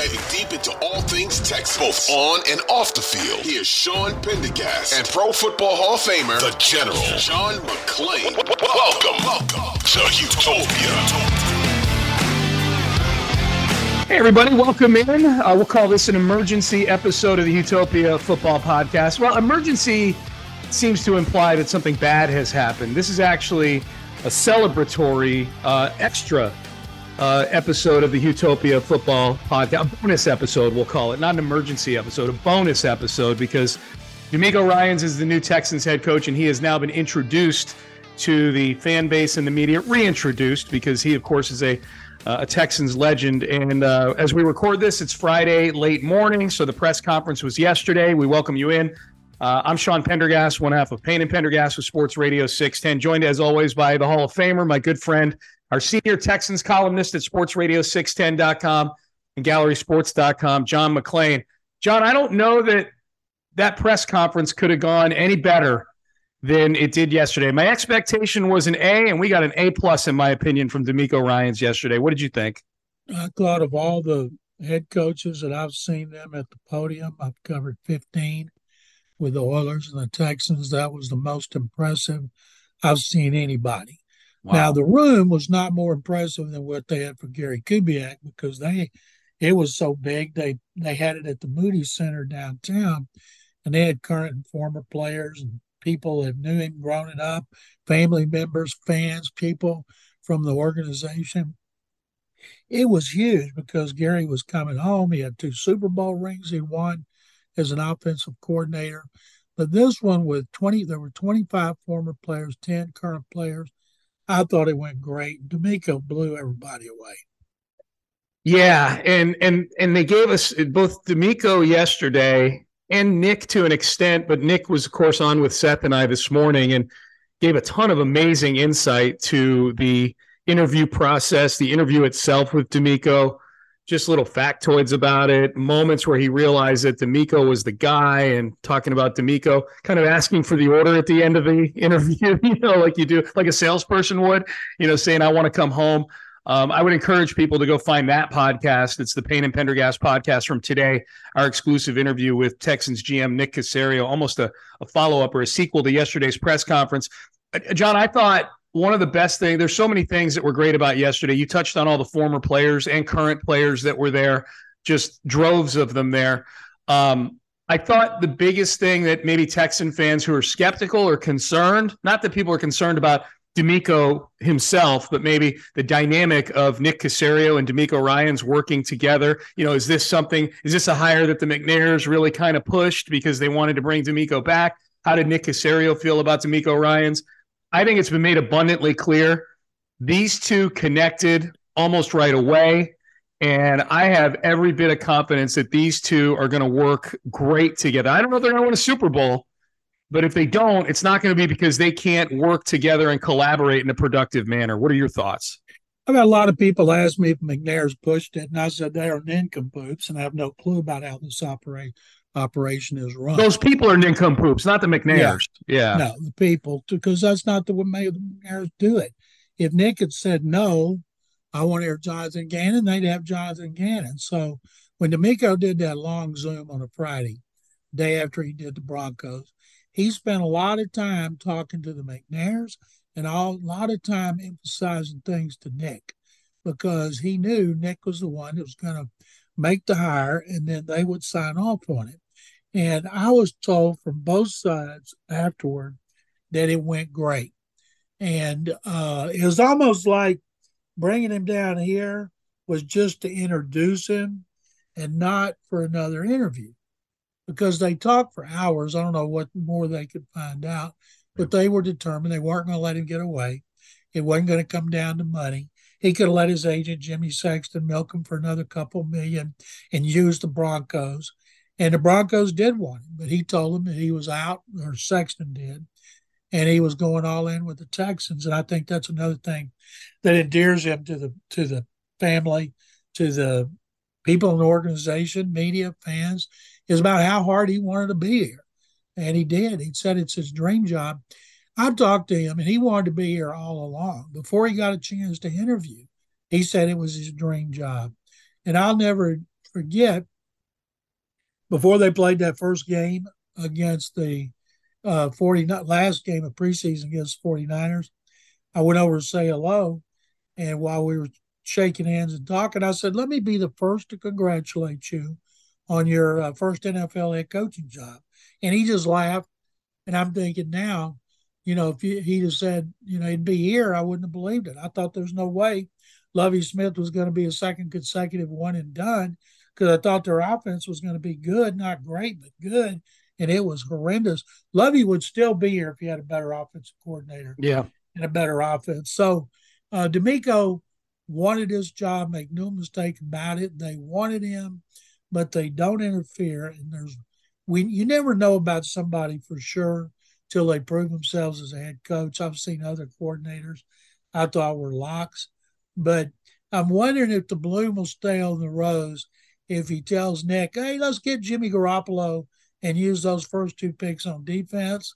diving deep into all things Texas, both on and off the field. Here's Sean Pendergast and Pro Football Hall of Famer, the General, John McClain. Welcome, welcome to Utopia. Hey, everybody, welcome in. Uh, we'll call this an emergency episode of the Utopia Football Podcast. Well, emergency seems to imply that something bad has happened. This is actually a celebratory, uh, extra uh, episode of the Utopia Football Podcast. A bonus episode, we'll call it. Not an emergency episode, a bonus episode, because DeMeco Ryans is the new Texans head coach, and he has now been introduced to the fan base and the media, reintroduced, because he, of course, is a uh, a Texans legend. And uh, as we record this, it's Friday late morning, so the press conference was yesterday. We welcome you in. Uh, I'm Sean Pendergast, one half of Payne and Pendergast with Sports Radio 610, joined as always by the Hall of Famer, my good friend, our senior Texans columnist at sportsradio610.com and gallerysports.com, John McClain. John, I don't know that that press conference could have gone any better than it did yesterday. My expectation was an A, and we got an A plus, in my opinion, from DeMeco Ryans yesterday. What did you think? I thought of all the head coaches that I've seen them at the podium. I've covered 15 with the Oilers and the Texans. That was the most impressive I've seen anybody. Wow. Now the room was not more impressive than what they had for Gary Kubiak because they it was so big. They they had it at the Moody Center downtown, and they had current and former players and people that knew him growing up, family members, fans, people from the organization. It was huge because Gary was coming home. He had two Super Bowl rings he won as an offensive coordinator. But this one with 20, there were 25 former players, 10 current players. I thought it went great. DeMeco blew everybody away. Yeah, and and and they gave us both DeMeco yesterday and Nick to an extent, but Nick was, of course, on with Seth and I this morning and gave a ton of amazing insight to the interview process, the interview itself with DeMeco, just little factoids about it, moments where he realized that DeMeco was the guy and talking about DeMeco, kind of asking for the order at the end of the interview, you know, like you do, like a salesperson would, you know, saying, I want to come home. Um, I would encourage people to go find that podcast. It's the Payne and Pendergast podcast from today, our exclusive interview with Texans GM Nick Caserio, almost a, a follow up or a sequel to yesterday's press conference. Uh, John, I thought one of the best things, there's so many things that were great about yesterday. You touched on all the former players and current players that were there, just droves of them there. Um, I thought the biggest thing that maybe Texan fans who are skeptical or concerned, not that people are concerned about DeMeco himself, but maybe the dynamic of Nick Caserio and DeMeco Ryans working together. You know, is this something, is this a hire that the McNairs really kind of pushed because they wanted to bring DeMeco back? How did Nick Caserio feel about DeMeco Ryans? I think it's been made abundantly clear these two connected almost right away. And I have every bit of confidence that these two are going to work great together. I don't know if they're going to win a Super Bowl, but if they don't, it's not going to be because they can't work together and collaborate in a productive manner. What are your thoughts? I've had a lot of people ask me if McNair's pushed it, and I said they are nincompoops, and I have no clue about how this operate, operation is run. Those people are nincompoops, not the McNairs. Yeah. yeah. No, the people, because that's not the way the McNairs do it. If Nick had said no, I want to hear Jonathan Gannon, they'd have Jonathan Gannon. So when DeMeco did that long Zoom on a Friday, day after he did the Broncos, he spent a lot of time talking to the McNairs and all, a lot of time emphasizing things to Nick because he knew Nick was the one that was going to make the hire and then they would sign off on it. And I was told from both sides afterward that it went great. And uh, it was almost like bringing him down here was just to introduce him and not for another interview because they talked for hours. I don't know what more they could find out, but they were determined they weren't going to let him get away. It wasn't going to come down to money. He could have let his agent, Jimmy Sexton, milk him for another couple million and use the Broncos. And the Broncos did want him, but he told them that he was out, or Sexton did, and he was going all in with the Texans. And I think that's another thing that endears him to the to the family, to the people in the organization, media, fans, is about how hard he wanted to be here. And he did. He said it's his dream job. I talked to him and he wanted to be here all along. Before he got a chance to interview, he said it was his dream job. And I'll never forget before they played that first game against the uh, 40 last game of preseason against 49ers, I went over to say hello. And while we were shaking hands and talking, I said, Let me be the first to congratulate you on your uh, first NFL head coaching job. And he just laughed. And I'm thinking now, you know, if he'd have said, you know, he'd be here, I wouldn't have believed it. I thought there's no way Lovie Smith was going to be a second consecutive one and done because I thought their offense was going to be good, not great, but good. And it was horrendous. Lovie would still be here if he had a better offensive coordinator. Yeah. And a better offense. So uh, DeMeco wanted his job, make no mistake about it. They wanted him, but they don't interfere. And there's we you never know about somebody for sure till they prove themselves as a head coach. I've seen other coordinators I thought were locks, but I'm wondering if the bloom will stay on the rose if he tells Nick, "Hey, let's get Jimmy Garoppolo and use those first two picks on defense,"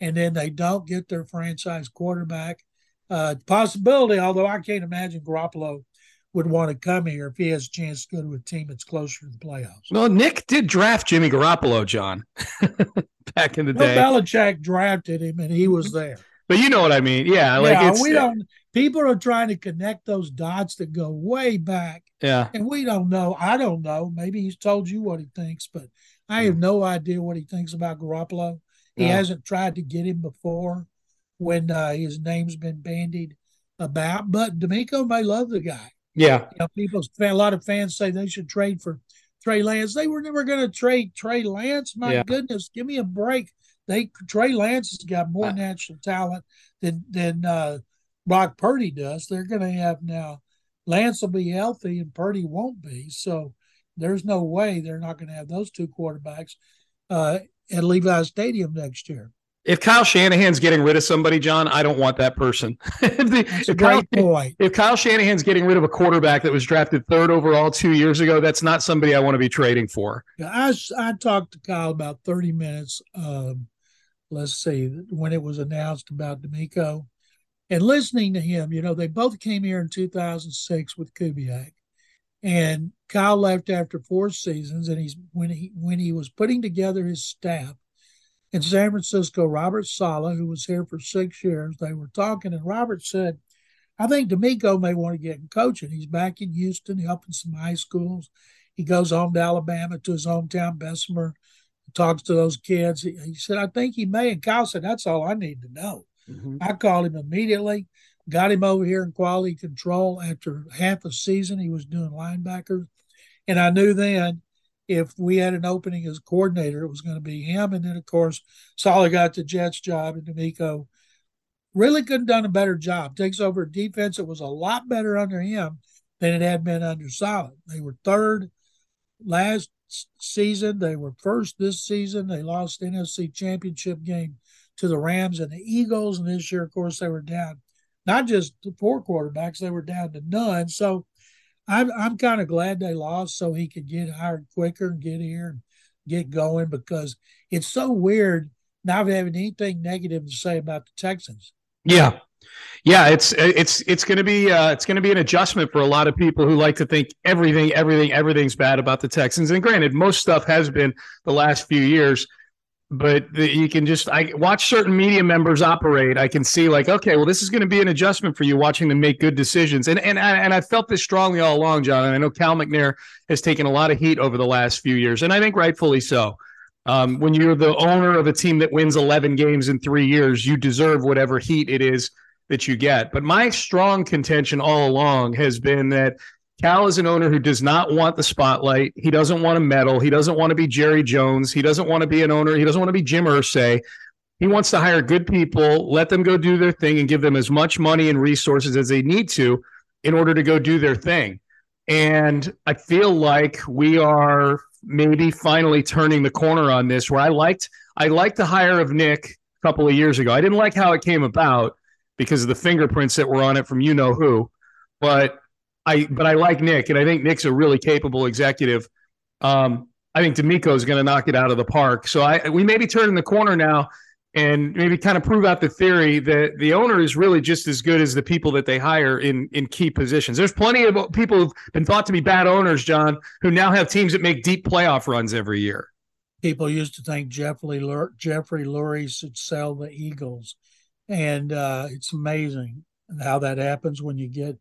and then they don't get their franchise quarterback uh, possibility, although I can't imagine Garoppolo would want to come here if he has a chance to go to a team that's closer to the playoffs. Well, Nick did draft Jimmy Garoppolo, John, back in the well, day. Belichick drafted him, and he was there. But you know what I mean? Yeah, like yeah, we don't. People are trying to connect those dots that go way back. Yeah, and we don't know. I don't know. Maybe he's told you what he thinks, but I have no idea what he thinks about Garoppolo. He yeah. hasn't tried to get him before when uh, his name's been bandied about. But DeMeco may love the guy. Yeah, you know, people, a lot of fans say they should trade for Trey Lance. They were never going to trade Trey Lance. My yeah. goodness, give me a break. They Trey Lance has got more uh, natural talent than than uh, Brock Purdy does. They're going to have now. Lance will be healthy and Purdy won't be. So there's no way they're not going to have those two quarterbacks uh, at Levi Stadium next year if Kyle Shanahan's getting rid of somebody, John, I don't want that person. that's a great Kyle, point. If Kyle Shanahan's getting rid of a quarterback that was drafted third overall two years ago, that's not somebody I want to be trading for. I, I talked to Kyle about 30 minutes, um, let's see, when it was announced about DeMeco. And listening to him, you know, they both came here in 2006 with Kubiak. And Kyle left after four seasons, and he's when he when he was putting together his staff, in San Francisco, Robert Saleh, who was here for six years, they were talking, and Robert said, I think DeMeco may want to get in coaching. He's back in Houston helping some high schools. He goes home to Alabama to his hometown, Bessemer, talks to those kids. He, he, said, I think he may. And Kyle said, That's all I need to know. Mm-hmm. I called him immediately, got him over here in quality control after half a season. He was doing linebackers. And I knew then if we had an opening as coordinator, it was going to be him. And then, of course, Saleh got the Jets job, and DeMeco really couldn't done a better job. Takes over defense. It was a lot better under him than it had been under Saleh. They were third last season. They were first this season. They lost the NFC Championship game to the Rams and the Eagles. And this year, of course, they were down not just four quarterbacks, they were down to none. So I'm I'm kind of glad they lost so he could get hired quicker and get here and get going because it's so weird not having anything negative to say about the Texans. Yeah. Yeah, it's it's it's going to be uh, it's going to be an adjustment for a lot of people who like to think everything everything everything's bad about the Texans. And granted, most stuff has been the last few years, but you can just I watch certain media members operate. I can see like, okay, well, this is going to be an adjustment for you watching them make good decisions. And and I, and I felt this strongly all along, John. And I know Cal McNair has taken a lot of heat over the last few years, and I think rightfully so. Um, when you're the owner of a team that wins 11 games in three years, you deserve whatever heat it is that you get. But my strong contention all along has been that Cal is an owner who does not want the spotlight. He doesn't want to meddle. He doesn't want to be Jerry Jones. He doesn't want to be an owner. He doesn't want to be Jim Irsay. He wants to hire good people, let them go do their thing, and give them as much money and resources as they need to in order to go do their thing. And I feel like we are maybe finally turning the corner on this. Where I liked, I liked the hire of Nick a couple of years ago. I didn't like how it came about because of the fingerprints that were on it from you know who, but I but I like Nick, and I think Nick's a really capable executive. Um, I think DeMeco is going to knock it out of the park. So I we may be turning the corner now, and maybe kind of prove out the theory that the owner is really just as good as the people that they hire in in key positions. There's plenty of people who've been thought to be bad owners, John, who now have teams that make deep playoff runs every year. People used to think Jeffrey Lur- Jeffrey Lurie should sell the Eagles, and uh, it's amazing how that happens when you get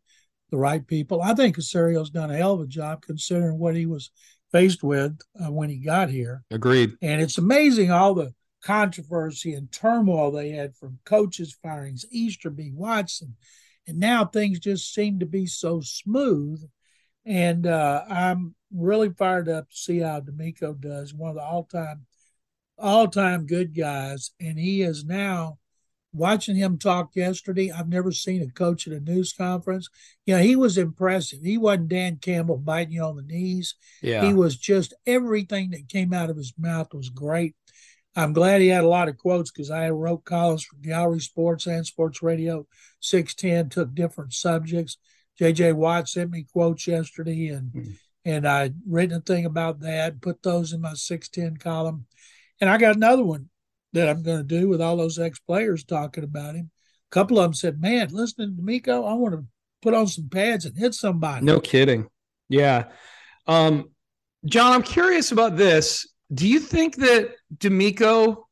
the right people. I think Caserio's done a hell of a job considering what he was faced with uh, when he got here. Agreed. And it's amazing all the controversy and turmoil they had from coaches firings, Easterby, Watson, and now things just seem to be so smooth. And uh, I'm really fired up to see how DeMeco does. One of the all-time, all-time good guys, and he is now watching him talk yesterday, I've never seen a coach at a news conference. You know, he was impressive. He wasn't Dan Campbell biting you on the knees. Yeah. He was just everything that came out of his mouth was great. I'm glad he had a lot of quotes because I wrote columns for Gallery Sports and Sports Radio 610, took different subjects. JJ Watt sent me quotes yesterday and mm-hmm. and I written a thing about that, put those in my 610 column. And I got another one that I'm going to do with all those ex players talking about him. A couple of them said, "Man, listening to Miko, I want to put on some pads and hit somebody." No kidding. Yeah, um, John, I'm curious about this. Do you think that DeMeco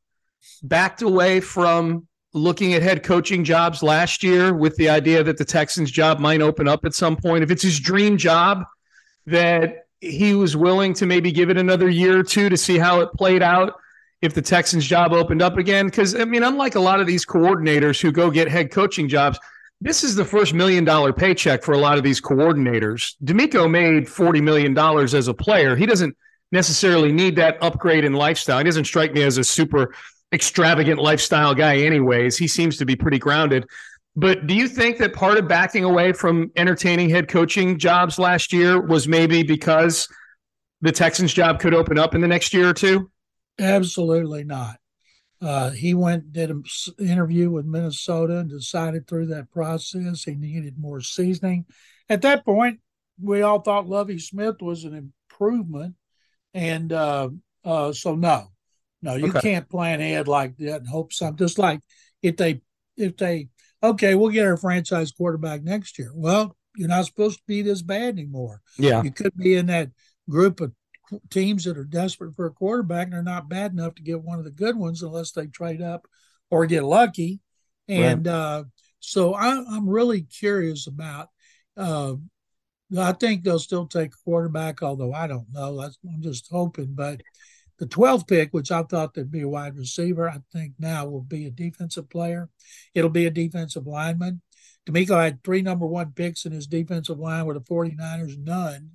backed away from looking at head coaching jobs last year with the idea that the Texans job might open up at some point? If it's his dream job, that he was willing to maybe give it another year or two to see how it played out if the Texans job opened up again. Because, I mean, unlike a lot of these coordinators who go get head coaching jobs, this is the first million dollar paycheck for a lot of these coordinators. DeMeco made $40 million as a player. He doesn't necessarily need that upgrade in lifestyle. He doesn't strike me as a super extravagant lifestyle guy, anyways. He seems to be pretty grounded. But do you think that part of backing away from entertaining head coaching jobs last year was maybe because the Texans job could open up in the next year or two? Absolutely not. Uh, he went did an interview with Minnesota and decided through that process he needed more seasoning. At that point, we all thought Lovie Smith was an improvement, and uh, uh, so no, no, you okay. can't plan ahead like that and hope some. Just like if they if they okay, we'll get our franchise quarterback next year. Well, you're not supposed to be this bad anymore. Yeah, you could be in that group of teams that are desperate for a quarterback and they're not bad enough to get one of the good ones unless they trade up or get lucky. And right. uh, so I, am really curious about. Uh, I think they'll still take a quarterback, although I don't know. That's, I'm just hoping. But the 12th pick, which I thought there'd be a wide receiver, I think now will be a defensive player. It'll be a defensive lineman. DeMeco had three number one picks in his defensive line with the 49ers, none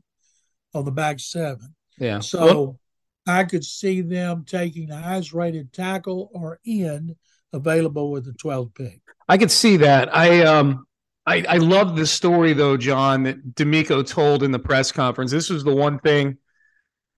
on the back seven. Yeah. So well, I could see them taking the highest rated tackle or end available with the 12th pick. I could see that. I um I, I love the story though, John, that DeMeco told in the press conference. This was the one thing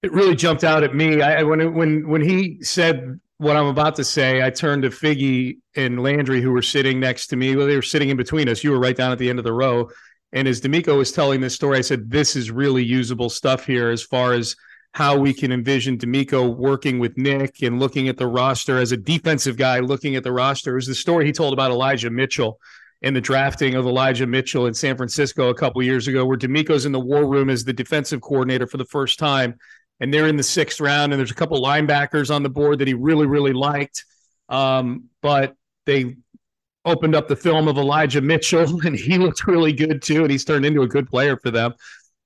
that really jumped out at me. I when when when he said what I'm about to say, I turned to Figgy and Landry, who were sitting next to me. Well, they were sitting in between us. You were right down at the end of the row. And as DeMeco was telling this story, I said, This is really usable stuff here as far as how we can envision DeMeco working with Nick and looking at the roster as a defensive guy, looking at the roster. It was the story he told about Elijah Mitchell and the drafting of Elijah Mitchell in San Francisco a couple years ago, where DeMeco's in the war room as the defensive coordinator for the first time. and they're in the sixth round, and there's a couple linebackers on the board that he really, really liked. Um, but they opened up the film of Elijah Mitchell, and he looked really good too, and he's turned into a good player for them.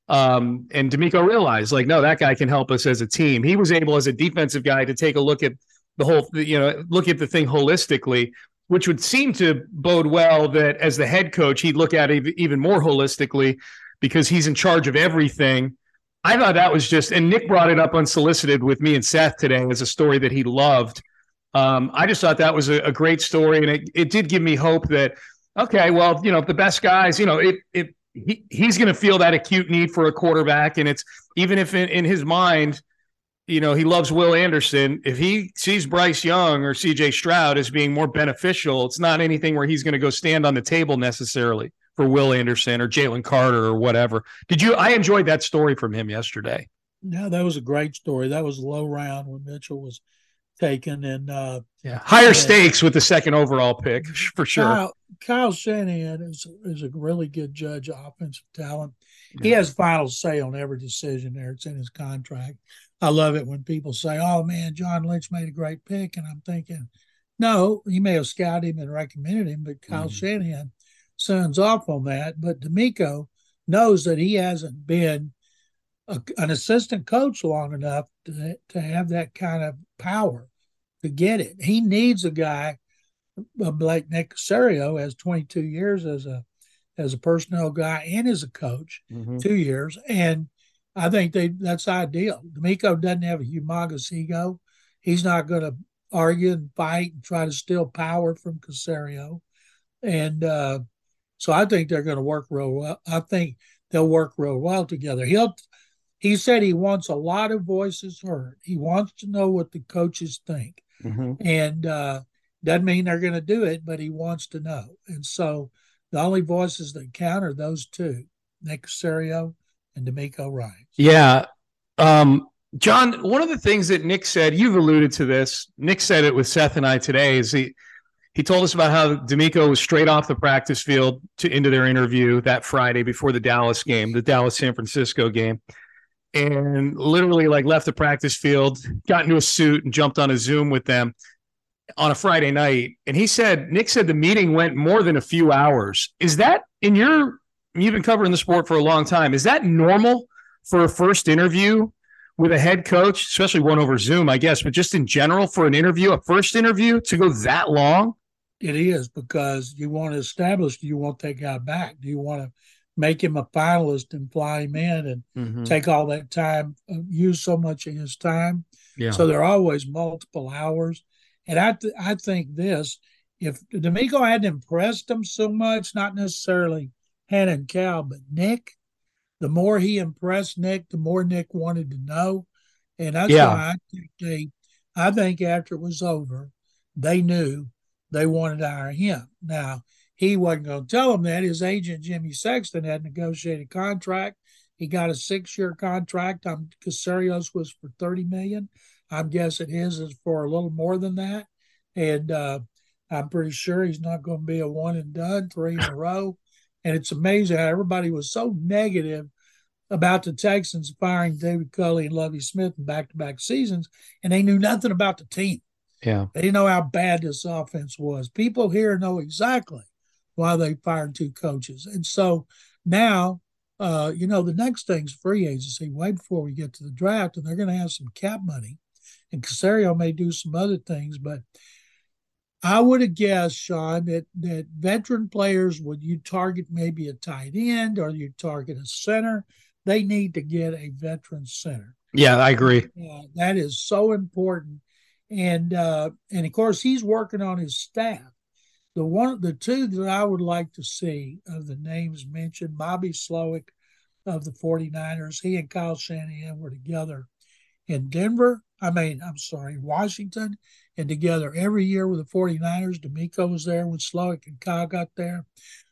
Um, and DeMeco realized, like, no, that guy can help us as a team. He was able, as a defensive guy, to take a look at the whole, you know, look at the thing holistically, which would seem to bode well that as the head coach, he'd look at it even more holistically because he's in charge of everything. I thought that was just, and Nick brought it up unsolicited with me and Seth today as a story that he loved. Um, I just thought that was a, a great story, and it, it did give me hope that okay, well, you know, the best guys, you know, it it he, he's going to feel that acute need for a quarterback. And it's even if in, in his mind, you know, he loves Will Anderson. If he sees Bryce Young or CJ Stroud as being more beneficial, it's not anything where he's going to go stand on the table necessarily for Will Anderson or Jalen Carter or whatever. Did you? I enjoyed that story from him yesterday. Yeah, that was a great story. That was low round when Mitchell was taken, and uh, yeah, higher stakes with the second overall pick for sure. Kyle, Kyle Shanahan is is a really good judge of offensive talent. Yeah. He has final say on every decision there. It's in his contract. I love it when people say, "Oh man, John Lynch made a great pick," and I'm thinking, no, he may have scouted him and recommended him, but Kyle mm-hmm. Shanahan signs off on that. But DeMeco knows that he hasn't been a, an assistant coach long enough to, to have that kind of power to get it. He needs a guy like Nick Caserio has 22 years as a as a personnel guy and as a coach, mm-hmm. two years, and I think they that's ideal. DeMeco doesn't have a humongous ego. He's not going to argue and fight and try to steal power from Caserio, and uh, so I think they're going to work real well. I think they'll work real well together. He'll he said he wants a lot of voices heard. He wants to know what the coaches think. Mm-hmm. And uh, doesn't mean they're going to do it, but he wants to know. And so the only voices that count are those two, Nick Caserio and DeMeco Ryan. Yeah. Um, John, one of the things that Nick said, you've alluded to this. Nick said it with Seth and I today, is he he told us about how DeMeco was straight off the practice field to into their interview that Friday before the Dallas game, the Dallas San Francisco game and literally like left the practice field, got into a suit and jumped on a Zoom with them on a Friday night. And he said, Nick said the meeting went more than a few hours. Is that in your, you've been covering the sport for a long time. Is that normal for a first interview with a head coach, especially one over Zoom, I guess, but just in general for an interview, a first interview to go that long? It is because you want to establish do you want that guy back? Do you want to make him a finalist and fly him in and mm-hmm. take all that time, uh, use so much of his time. Yeah. So there are always multiple hours. And I, th- I think this, if DeMeco hadn't impressed him so much, not necessarily Hannah and Cal, but Nick, the more he impressed Nick, the more Nick wanted to know. And that's yeah. why I think they, I think after it was over, they knew they wanted to hire him. Now, he wasn't going to tell him that. His agent, Jimmy Sexton, had negotiated a contract. He got a six-year contract. I'm Caserio's was for 30 million. I'm guessing his is for a little more than that. And uh, I'm pretty sure he's not going to be a one and done, three in a row. And it's amazing how everybody was so negative about the Texans firing David Culley and Lovie Smith in back to back seasons, and they knew nothing about the team. Yeah. They didn't know how bad this offense was. People here know exactly why they fired two coaches. And so now, uh, you know, the next thing's free agency, way before we get to the draft, and they're going to have some cap money. And Caserio may do some other things, but I would have guessed, Sean, that that veteran players, when you target maybe a tight end or you target a center, they need to get a veteran center. Yeah, I agree. Uh, that is so important, and uh, and of course he's working on his staff. The one, the two that I would like to see of the names mentioned, Bobby Slowik of the 49ers, he and Kyle Shanahan were together in Denver. I mean, I'm sorry, Washington, and together every year with the 49ers. DeMeco was there when Slowik and Kyle got there.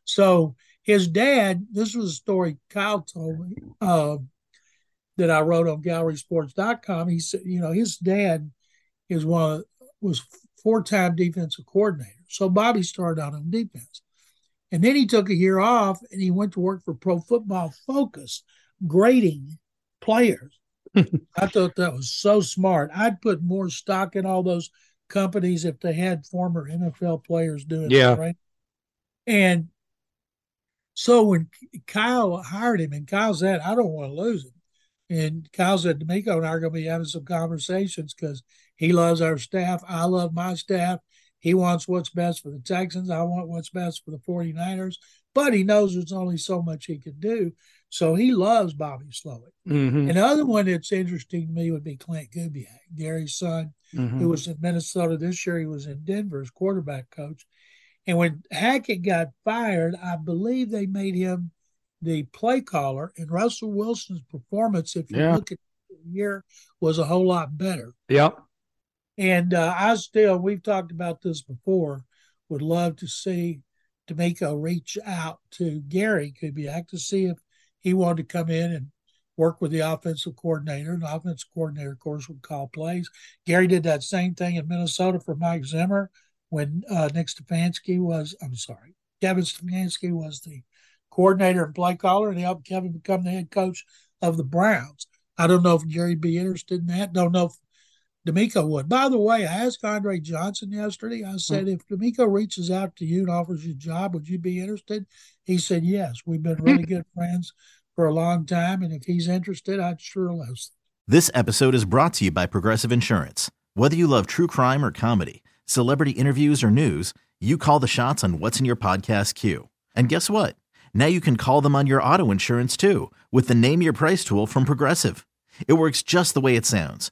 So his dad, this was a story Kyle told me uh, that I wrote on gallerysports.com. He said, you know, his dad is one of, was four-time defensive coordinator. So Bobby started out on defense. And then he took a year off and he went to work for Pro Football Focus, grading players. I thought that was so smart. I'd put more stock in all those companies if they had former NFL players doing Yeah. it, right? And so when Kyle hired him, and Kyle said, I don't want to lose him. And Kyle said, DeMeco and I are going to be having some conversations because he loves our staff. I love my staff. He wants what's best for the Texans. I want what's best for the 49ers. But he knows there's only so much he can do. So he loves Bobby Slowik. Mhm. Another one that's interesting to me would be Clint Kubiak, Gary's son, Mhm. who was in Minnesota this year. He was in Denver as quarterback coach. And when Hackett got fired, I believe they made him the play caller. And Russell Wilson's performance, if you Yeah. look at the year, was a whole lot better. Yep. And uh, I still, we've talked about this before, would love to see DeMeco reach out to Gary Kubiak to see if he wanted to come in and work with the offensive coordinator. And the offensive coordinator, of course, would call plays. Gary did that same thing in Minnesota for Mike Zimmer when uh, Nick Stefanski was, I'm sorry, Kevin Stefanski was the coordinator and play caller, and he helped Kevin become the head coach of the Browns. I don't know if Gary would be interested in that. Don't know if DeMeco would. By the way, I asked Andre Johnson yesterday. I said, if DeMeco reaches out to you and offers you a job, would you be interested? He said, yes. We've been really hmm. good friends for a long time, and if he's interested, I'd sure listen. This episode is brought to you by Progressive Insurance. Whether you love true crime or comedy, celebrity interviews or news, you call the shots on what's in your podcast queue. And guess what? Now you can call them on your auto insurance too with the Name Your Price tool from Progressive. It works just the way it sounds.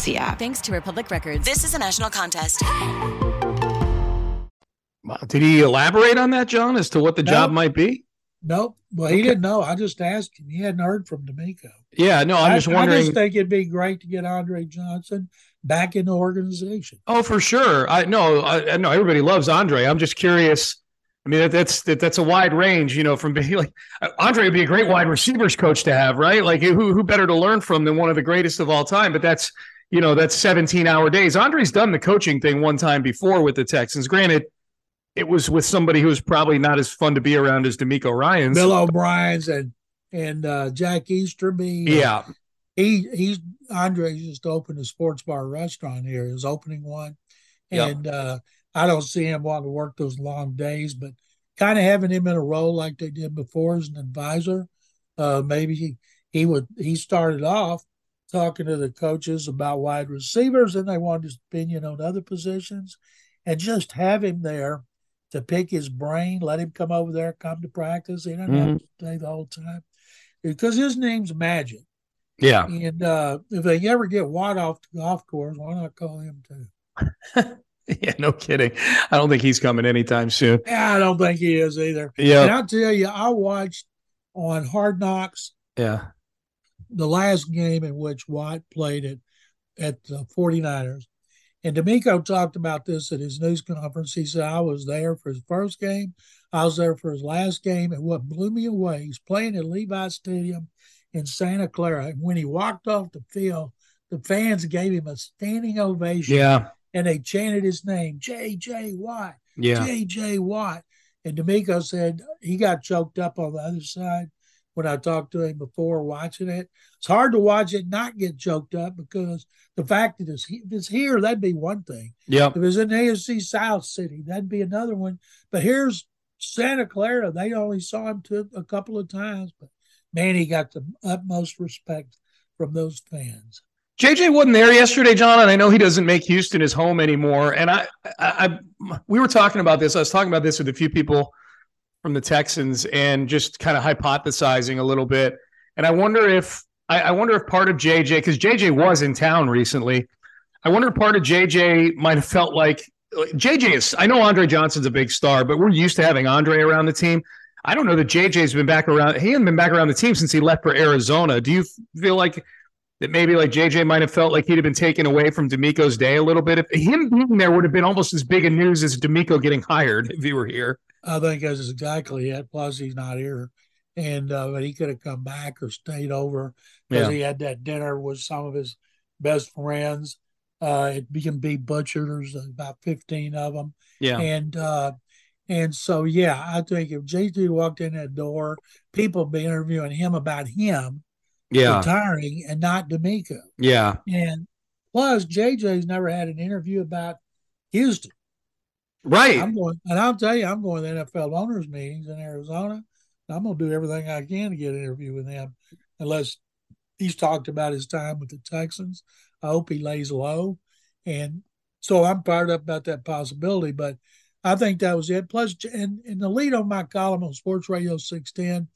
app. Thanks to Republic Records. This is a national contest. Did he elaborate on that, John, as to what the job might be? Nope. Well, he didn't know. I just asked him. He hadn't heard from DeMeco. Yeah, no, I'm I- just wondering. I just think it'd be great to get Andre Johnson back in the organization. Oh, for sure. I no, I, I know everybody loves Andre. I'm just curious. I mean, that, that's that, that's a wide range, you know, from being like Andre would be a great wide receivers coach to have, right? Like who who better to learn from than one of the greatest of all time? But that's you know that's 17 hour days. Andre's done the coaching thing one time before with the Texans. Granted, it was with somebody who was probably not as fun to be around as DeMeco Ryan's. Bill O'Brien's and and uh, Jack Easterby. yeah, he he's Andre just opened a sports bar restaurant here. His opening one, Yep. and uh, I don't see him wanting to work those long days, but kind of having him in a role like they did before as an advisor, uh, maybe he, he would. He started off talking to the coaches about wide receivers, and they wanted his opinion on other positions, and just have him there to pick his brain. Let him come over there, come to practice. He doesn't have to stay the whole time because his name's Magic. yeah. And uh, if they ever get Watt off the golf course, why not call him too? Yeah, no kidding. I don't think he's coming anytime soon. Yeah, I don't think he is either. Yeah. And I'll tell you, I watched on Hard Knocks yeah. The last game in which Watt played it at the 49ers. And DeMeco talked about this at his news conference. He said, I was there for his first game. I was there for his last game. And what blew me away, he's playing at Levi Stadium in Santa Clara. And when he walked off the field, the fans gave him a standing ovation. Yeah, And they chanted his name, J.J. Watt. yeah. J.J. Watt. And DeMeco said he got choked up on the other side when I talked to him before watching it. It's hard to watch it not get choked up because the fact that it's, if it's here, that'd be one thing. Yeah. If it's in AFC South City, that'd be another one. But here's Santa Clara. They only saw him to a couple of times, but man, he got the utmost respect from those fans. JJ wasn't there yesterday, John, and I know he doesn't make Houston his home anymore. And I, I, I, we were talking about this. I was talking about this with a few people from the Texans, and just kind of hypothesizing a little bit. And I wonder if I, I wonder if part of JJ, because JJ was in town recently, I wonder if part of JJ might have felt like JJ is. I know Andre Johnson's a big star, but we're used to having Andre around the team. I don't know that JJ's been back around. He hasn't been back around the team since he left for Arizona. Do you feel like? that maybe like JJ might have felt like he'd have been taken away from DeMeco's day a little bit. If him being there would have been almost as big a news as DeMeco getting hired if he were here. I think that's exactly it. Plus, he's not here, and uh, but he could have come back or stayed over because yeah. he had that dinner with some of his best friends. Uh, it can be butchered. There's about fifteen of them. Yeah, and uh, and so yeah, I think if JJ walked in that door, people be interviewing him about him yeah. retiring and not DeMeco. Yeah. And plus, JJ's never had an interview about Houston. Right. I'm going, and I'll tell you, I'm going to NFL owners meetings in Arizona. I'm going to do everything I can to get an interview with him, unless he's talked about his time with the Texans. I hope he lays low. And so I'm fired up about that possibility. But I think that was it. Plus, and, and the lead on my column on Sports Radio 610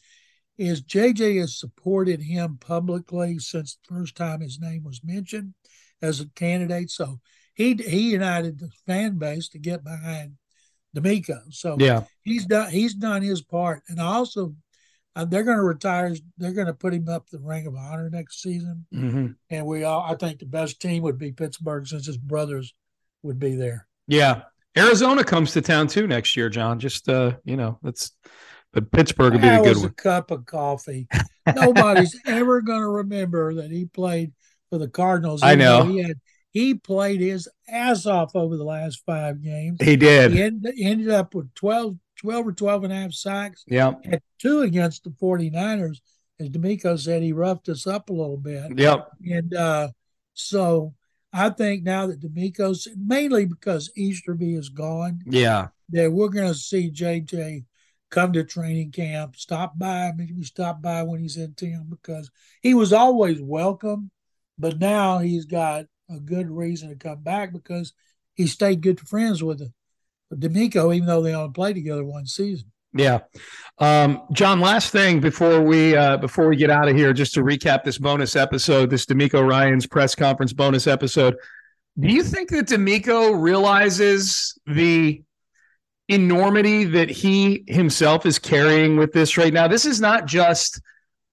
is JJ has supported him publicly since the first time his name was mentioned as a candidate. So he he united the fan base to get behind DeMeco. So yeah, he's done he's done his part, and also uh, they're going to retire. They're going to put him up the Ring of Honor next season, mm-hmm. and we all I think the best team would be Pittsburgh since his brothers would be there. Yeah, Arizona comes to town too next year, John. Just uh, you know, that's but Pittsburgh would be a good one. a cup of coffee. Nobody's ever going to remember that he played for the Cardinals. I know. He had he played his ass off over the last five games. He did. He ended, ended up with 12, 12 or 12 and a half sacks. Yeah. Had two against the 49ers. As DeMeco said, he roughed us up a little bit. Yep. And uh, so I think now that DeMeco's mainly because Easterby is gone. Yeah. That we're going to see JJ come to training camp, stop by, maybe stop by when he's in town because he was always welcome, but now he's got a good reason to come back because he stayed good friends with DeMeco, even though they only played together one season. Yeah, um, John. Last thing before we uh, before we get out of here, just to recap this bonus episode, this DeMeco Ryans press conference bonus episode. Do you think that DeMeco realizes the enormity that he himself is carrying with this right now. This is not just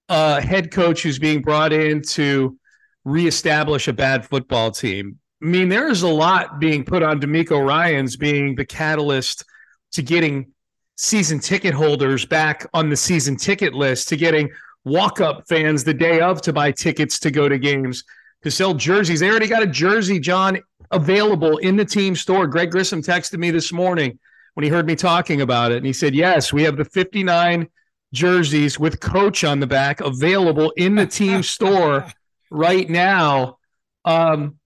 a head coach who's being brought in to reestablish a bad football team. I mean, there is a lot being put on DeMeco Ryans being the catalyst to getting season ticket holders back on the season ticket list, to getting walk up fans the day of to buy tickets to go to games, to sell jerseys. They already got a jersey, John, available in the team store. Greg Grissom texted me this morning when he heard me talking about it. And he said, Yes, we have the 59 jerseys with coach on the back available in the team store right now. Um,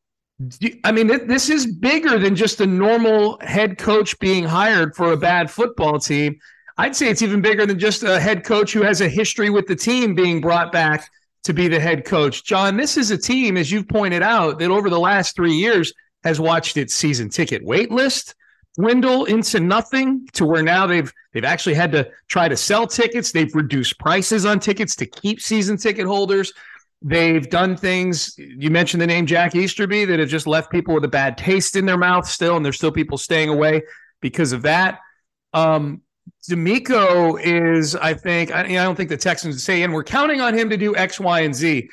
I mean, this is bigger than just a normal head coach being hired for a bad football team. I'd say it's even bigger than just a head coach who has a history with the team being brought back to be the head coach. John, this is a team, as you've pointed out, that over the last three years has watched its season ticket wait list dwindle into nothing to where now they've they've actually had to try to sell tickets. They've reduced prices on tickets to keep season ticket holders. They've done things. You mentioned the name Jack Easterby that have just left people with a bad taste in their mouth still, and there's still people staying away because of that. Um, DeMeco is, I think, I, I don't think the Texans say, and we're counting on him to do X, Y, and Z.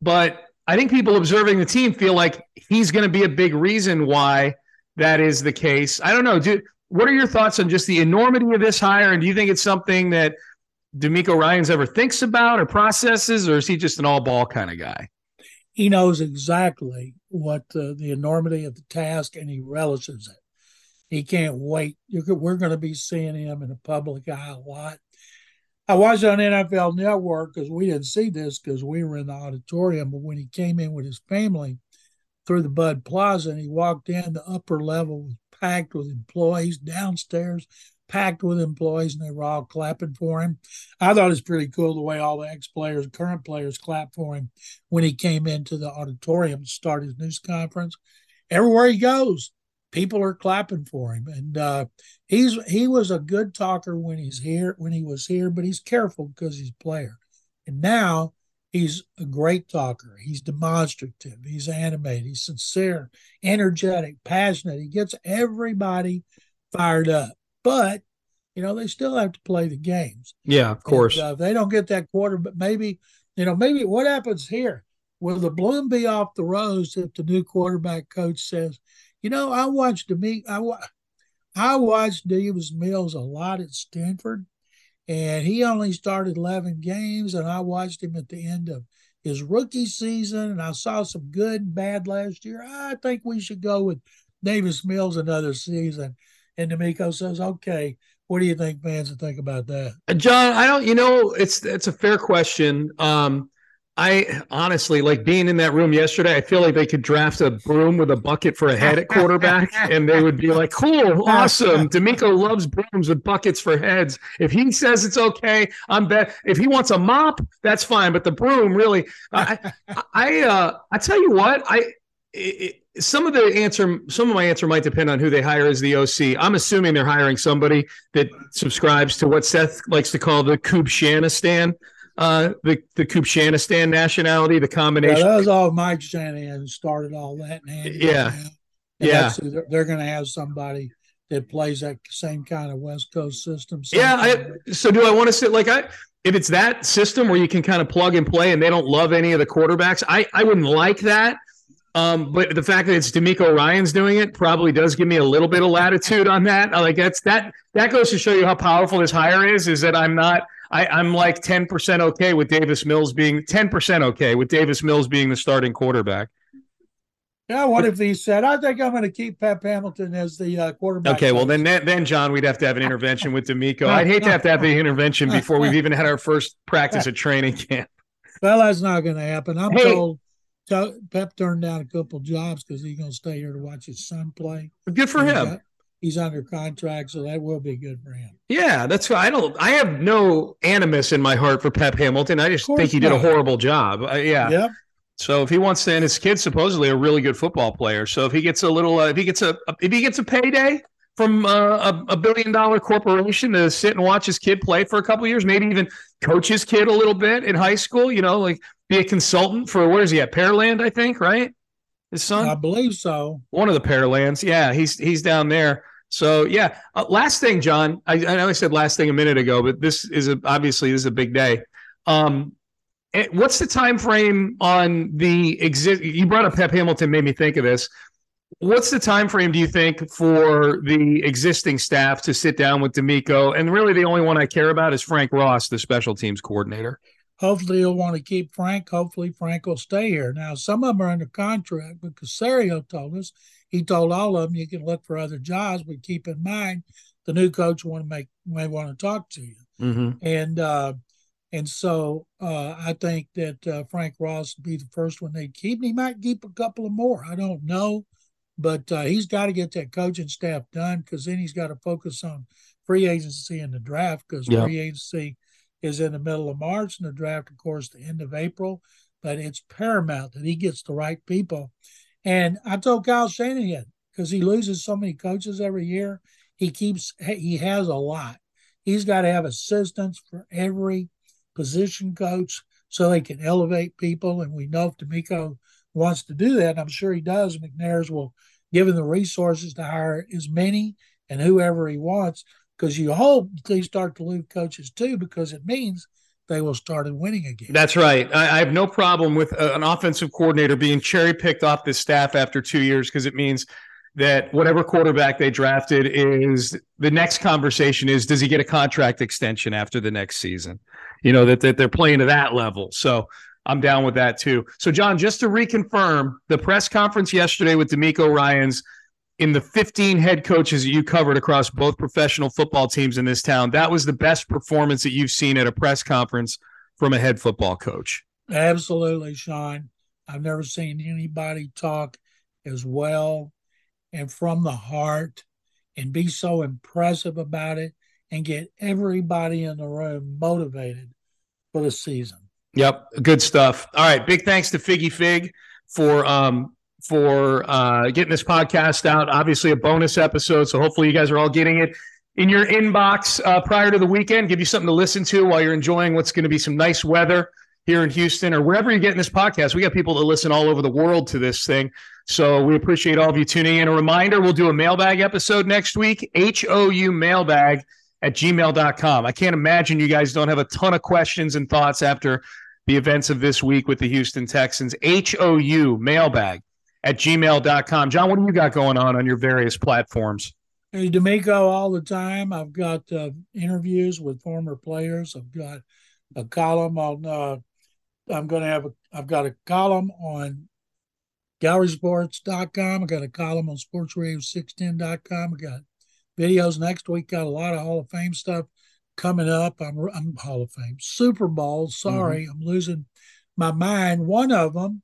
But I think people observing the team feel like he's going to be a big reason why that is the case. I don't know. Do, what are your thoughts on just the enormity of this hire? And do you think it's something that DeMeco Ryans ever thinks about or processes, or is he just an all ball kind of guy? He knows exactly what uh, the enormity of the task and he relishes it. He can't wait. You're, we're going to be seeing him in the public eye a lot. I watched on NFL Network because we didn't see this because we were in the auditorium. But when he came in with his family through the Bud Plaza and he walked in, the upper level was packed with employees. Downstairs, packed with employees, and they were all clapping for him. I thought it was pretty cool the way all the ex players, current players, clapped for him when he came into the auditorium to start his news conference. Everywhere he goes, people are clapping for him, and uh, he's he was a good talker when he's here when he was here, but he's careful because he's a player, and now he's a great talker. He's demonstrative. He's animated. He's sincere, energetic, passionate. He gets everybody fired up, but you know they still have to play the games. Yeah, of course. And, uh, they don't get that quarter, but maybe you know maybe what happens here. Will the bloom be off the rose if the new quarterback coach says, you know, I watched Demi, I, I watched Davis Mills a lot at Stanford, and he only started 11 games, and I watched him at the end of his rookie season, and I saw some good and bad last year. I think we should go with Davis Mills another season. And DeMeco says, okay, what do you think fans would think about that? John, I don't, you know, it's it's a fair question. Um, I honestly like being in that room yesterday. I feel like they could draft a broom with a bucket for a head at quarterback, and they would be like, "Cool, awesome." DeMeco loves brooms with buckets for heads. If he says it's okay, I'm bet. If he wants a mop, that's fine. But the broom, really, I, I, uh, I tell you what, I. It, some of the answer, some of my answer might depend on who they hire as the OC. I'm assuming they're hiring somebody that subscribes to what Seth likes to call the Kubshanistan uh, the the Kubshanistan nationality, the combination. Yeah, that was all Mike Shanahan started all that. And yeah, and yeah. They're, they're going to have somebody that plays that same kind of West Coast system. Yeah. I, so do I want to sit like I? If it's that system where you can kind of plug and play, and they don't love any of the quarterbacks, I I wouldn't like that. Um, but the fact that it's DeMeco Ryans doing it probably does give me a little bit of latitude on that. Like that's that that goes to show you how powerful this hire is. Is that I'm not I, I'm like 10% okay with Davis Mills being 10% okay with Davis Mills being the starting quarterback. Yeah, what if he said, "I think I'm going to keep Pep Hamilton as the uh, quarterback"? Okay, well then, then John, we'd have to have an intervention with DeMeco. I'd hate to have to have the intervention before we've even had our first practice at training camp. Well, that's not going to happen. I'm hey. told Pep turned down a couple jobs because he's going to stay here to watch his son play. Good for him. Got, he's under contract, so that will be good for him. Yeah, that's I don't. I have no animus in my heart for Pep Hamilton. I just think he did a horrible job. Uh, yeah. Yep. So if he wants to, and his kid's supposedly a really good football player. So if he gets a little, uh, if he gets a, if he gets a payday from uh, a, a, billion dollar corporation to sit and watch his kid play for a couple years, maybe even coach his kid a little bit in high school. You know, like be a consultant for where is he at Pearland? I think right. His son, I believe so. One of the Pearlands, yeah, he's he's down there. So yeah, uh, last thing, John. I, I, know I said last thing a minute ago, but this is a, obviously this is a big day. Um, eh, what's the time frame on the exist? You brought up Pep Hamilton, made me think of this. What's the time frame do you think for the existing staff to sit down with DeMeco? And really, the only one I care about is Frank Ross, the special teams coordinator. Hopefully, he'll want to keep Frank. Hopefully, Frank will stay here. Now, some of them are under contract, but Caserio told us he told all of them you can look for other jobs, but keep in mind the new coach want to make may want to talk to you. Mm-hmm. And uh, and so uh, I think that uh, Frank Ross would be the first one they'd keep. And he might keep a couple of more. I don't know, but uh, he's got to get that coaching staff done because then he's got to focus on free agency and the draft because yep. free agency is in the middle of March and the draft, of course, the end of April. But it's paramount that he gets the right people and I told Kyle Shanahan because he loses so many coaches every year, he keeps he has a lot. He's got to have assistants for every position coach so they can elevate people. And we know if DeMeco wants to do that, I'm sure he does. McNairs will give him the resources to hire as many and whoever he wants because you hope they start to lose coaches too because it means they will start winning again. That's right. I, I have no problem with a, an offensive coordinator being cherry picked off this staff after two years because it means that whatever quarterback they drafted is the next conversation is does he get a contract extension after the next season? You know that that they're playing to that level. So I'm down with that too. So John, just to reconfirm, the press conference yesterday with DeMeco Ryans in the 15 head coaches that you covered across both professional football teams in this town, that was the best performance that you've seen at a press conference from a head football coach. Absolutely, Sean. I've never seen anybody talk as well and from the heart and be so impressive about it and get everybody in the room motivated for the season. Yep, good stuff. All right, big thanks to Figgy Fig for um for uh getting this podcast out. Obviously, a bonus episode, so hopefully you guys are all getting it in your inbox uh, prior to the weekend. Give you something to listen to while you're enjoying what's going to be some nice weather here in Houston or wherever you're getting this podcast. We got people that listen all over the world to this thing. So we appreciate all of you tuning in. A reminder we'll do a mailbag episode next week, HOU mailbag at gmail.com. I can't imagine you guys don't have a ton of questions and thoughts after the events of this week with the Houston Texans. HOU mailbag at gmail.com. John, what do you got going on on your various platforms? Hey, DeMeco all the time. I've got uh, interviews with former players. I've got a column on uh, I'm going to have a, I've got a column on gallerysports.com. I got a column on sportsradio610.com. I got videos next week. Got a lot of Hall of Fame stuff coming up. I'm, I'm Hall of Fame Super Bowl. Sorry, mm-hmm. I'm losing my mind. One of them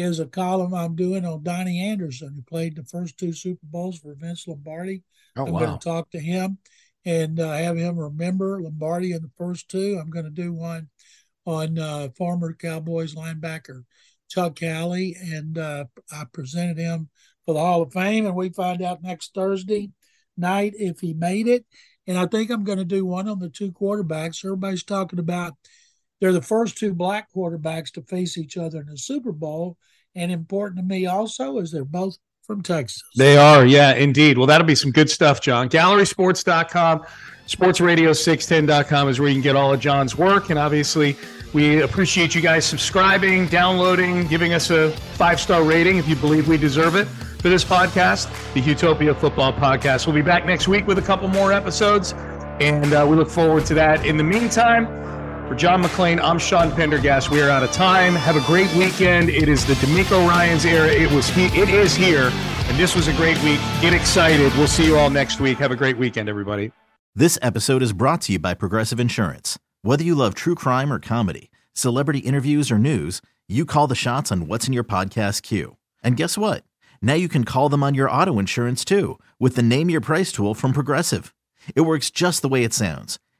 is a column I'm doing on Donnie Anderson, who played the first two Super Bowls for Vince Lombardi. Oh, I'm wow. going to talk to him and uh, have him remember Lombardi in the first two. I'm going to do one on uh, former Cowboys linebacker Chuck Howley, and uh, I presented him for the Hall of Fame, and we find out next Thursday night if he made it. And I think I'm going to do one on the two quarterbacks. Everybody's talking about they're the first two black quarterbacks to face each other in the Super Bowl. And important to me also is they're both from Texas. They are, yeah, indeed. Well, that'll be some good stuff, John. GallerySports.com, SportsRadio610.com is where you can get all of John's work. And obviously, we appreciate you guys subscribing, downloading, giving us a five star rating if you believe we deserve it for this podcast, the Utopia Football Podcast. We'll be back next week with a couple more episodes, and uh, we look forward to that. In the meantime, for John McClain, I'm Sean Pendergast. We are out of time. Have a great weekend. It is the DeMeco Ryans era. It was he, it is here, and this was a great week. Get excited. We'll see you all next week. Have a great weekend, everybody. This episode is brought to you by Progressive Insurance. Whether you love true crime or comedy, celebrity interviews or news, you call the shots on what's in your podcast queue. And guess what? Now you can call them on your auto insurance too with the Name Your Price tool from Progressive. It works just the way it sounds